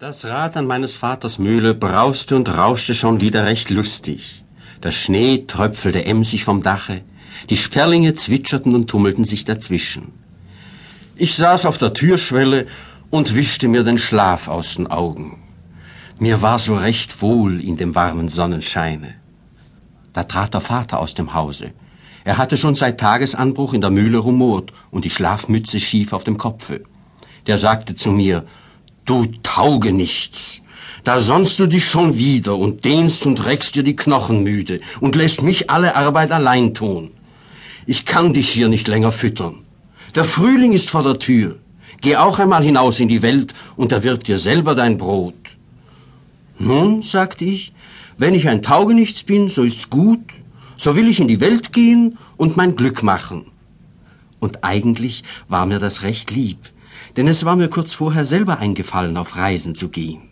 Das Rad an meines Vaters Mühle brauste und rauschte schon wieder recht lustig. Der Schnee tröpfelte emsig vom Dache, die Sperlinge zwitscherten und tummelten sich dazwischen. Ich saß auf der Türschwelle und wischte mir den Schlaf aus den Augen. Mir war so recht wohl in dem warmen Sonnenscheine. Da trat der Vater aus dem Hause. Er hatte schon seit Tagesanbruch in der Mühle rumort und die Schlafmütze schief auf dem Kopfe. Der sagte zu mir, Du Taugenichts, da sonnst du dich schon wieder und dehnst und reckst dir die Knochen müde und lässt mich alle Arbeit allein tun. Ich kann dich hier nicht länger füttern. Der Frühling ist vor der Tür. Geh auch einmal hinaus in die Welt und erwirb dir selber dein Brot. Nun, sagte ich, wenn ich ein Taugenichts bin, so ist's gut, so will ich in die Welt gehen und mein Glück machen. Und eigentlich war mir das recht lieb, denn es war mir kurz vorher selber eingefallen, auf Reisen zu gehen.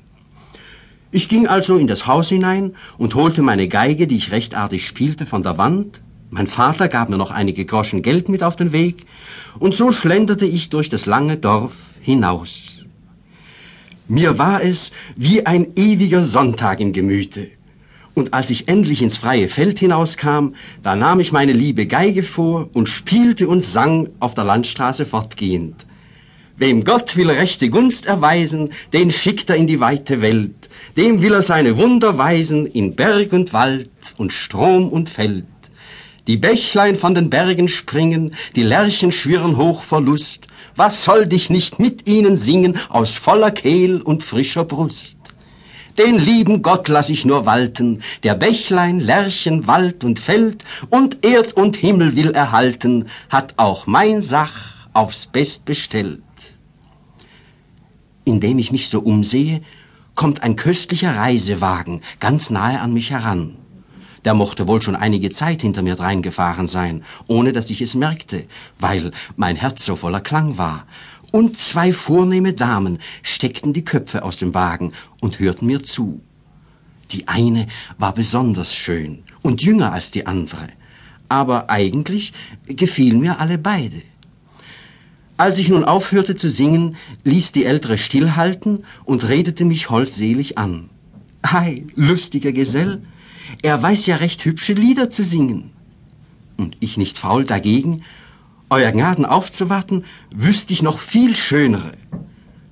Ich ging also in das Haus hinein und holte meine Geige, die ich recht artig spielte, von der Wand. Mein Vater gab mir noch einige Groschen Geld mit auf den Weg, und so schlenderte ich durch das lange Dorf hinaus. Mir war es wie ein ewiger Sonntag im Gemüte. Und als ich endlich ins freie Feld hinauskam, da nahm ich meine liebe Geige vor und spielte und sang auf der Landstraße fortgehend. Wem Gott will rechte Gunst erweisen, den schickt er in die weite Welt. Dem will er seine Wunder weisen in Berg und Wald und Strom und Feld. Die Bächlein von den Bergen springen, die Lerchen schwirren hoch vor Lust. Was soll dich nicht mit ihnen singen aus voller Kehl und frischer Brust? Den lieben Gott lass ich nur walten, der Bächlein, Lerchen, Wald und Feld und Erd und Himmel will erhalten, hat auch mein Sach aufs Best bestellt. Indem ich mich so umsehe, kommt ein köstlicher Reisewagen ganz nahe an mich heran. Der mochte wohl schon einige Zeit hinter mir dreingefahren sein, ohne dass ich es merkte, weil mein Herz so voller Klang war. Und zwei vornehme Damen steckten die Köpfe aus dem Wagen und hörten mir zu. Die eine war besonders schön und jünger als die andere, aber eigentlich gefielen mir alle beide. Als ich nun aufhörte zu singen, ließ die Ältere stillhalten und redete mich holdselig an. Ei, lustiger Gesell, er weiß ja recht hübsche Lieder zu singen. Und ich nicht faul dagegen, Euer Gnaden aufzuwarten, wüsste ich noch viel schönere.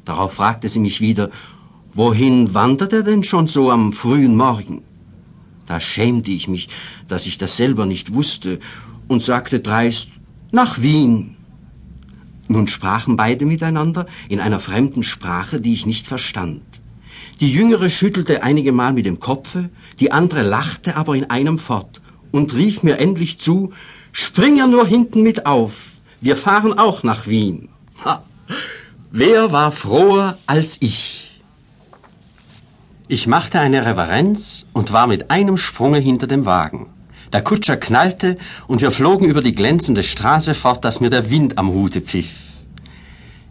Darauf fragte sie mich wieder, wohin wandert er denn schon so am frühen Morgen? Da schämte ich mich, dass ich das selber nicht wusste, und sagte dreist, nach Wien. Nun sprachen beide miteinander in einer fremden Sprache, die ich nicht verstand. Die Jüngere schüttelte einige Mal mit dem Kopfe, die andere lachte aber in einem fort und rief mir endlich zu, Spring ja nur hinten mit auf, wir fahren auch nach Wien. Ha. Wer war froher als ich? Ich machte eine Reverenz und war mit einem Sprunge hinter dem Wagen. Der Kutscher knallte und wir flogen über die glänzende Straße fort, dass mir der Wind am Hute pfiff.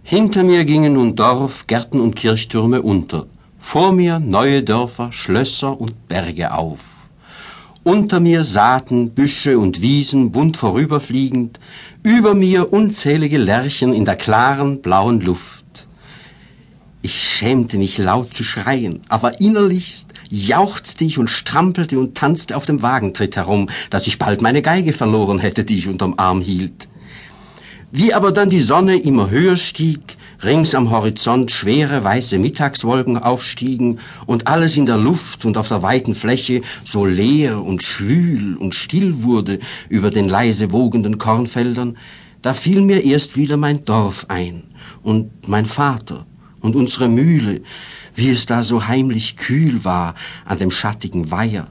Hinter mir gingen nun Dorf, Gärten und Kirchtürme unter. Vor mir neue Dörfer, Schlösser und Berge auf. Unter mir Saaten, Büsche und Wiesen bunt vorüberfliegend, über mir unzählige Lerchen in der klaren, blauen Luft. Ich schämte mich laut zu schreien, aber innerlichst jauchzte ich und strampelte und tanzte auf dem Wagentritt herum, dass ich bald meine Geige verloren hätte, die ich unterm Arm hielt. Wie aber dann die Sonne immer höher stieg, rings am Horizont schwere weiße Mittagswolken aufstiegen und alles in der Luft und auf der weiten Fläche so leer und schwül und still wurde über den leise wogenden Kornfeldern, da fiel mir erst wieder mein Dorf ein und mein Vater und unsere Mühle, wie es da so heimlich kühl war an dem schattigen Weiher,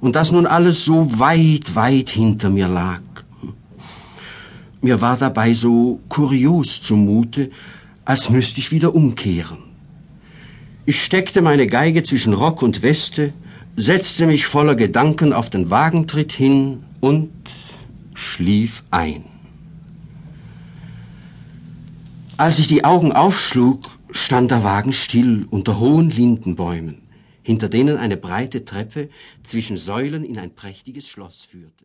und dass nun alles so weit, weit hinter mir lag. Mir war dabei so kurios zumute, als müsste ich wieder umkehren. Ich steckte meine Geige zwischen Rock und Weste, setzte mich voller Gedanken auf den Wagentritt hin und schlief ein. Als ich die Augen aufschlug, stand der Wagen still unter hohen Lindenbäumen, hinter denen eine breite Treppe zwischen Säulen in ein prächtiges Schloss führte.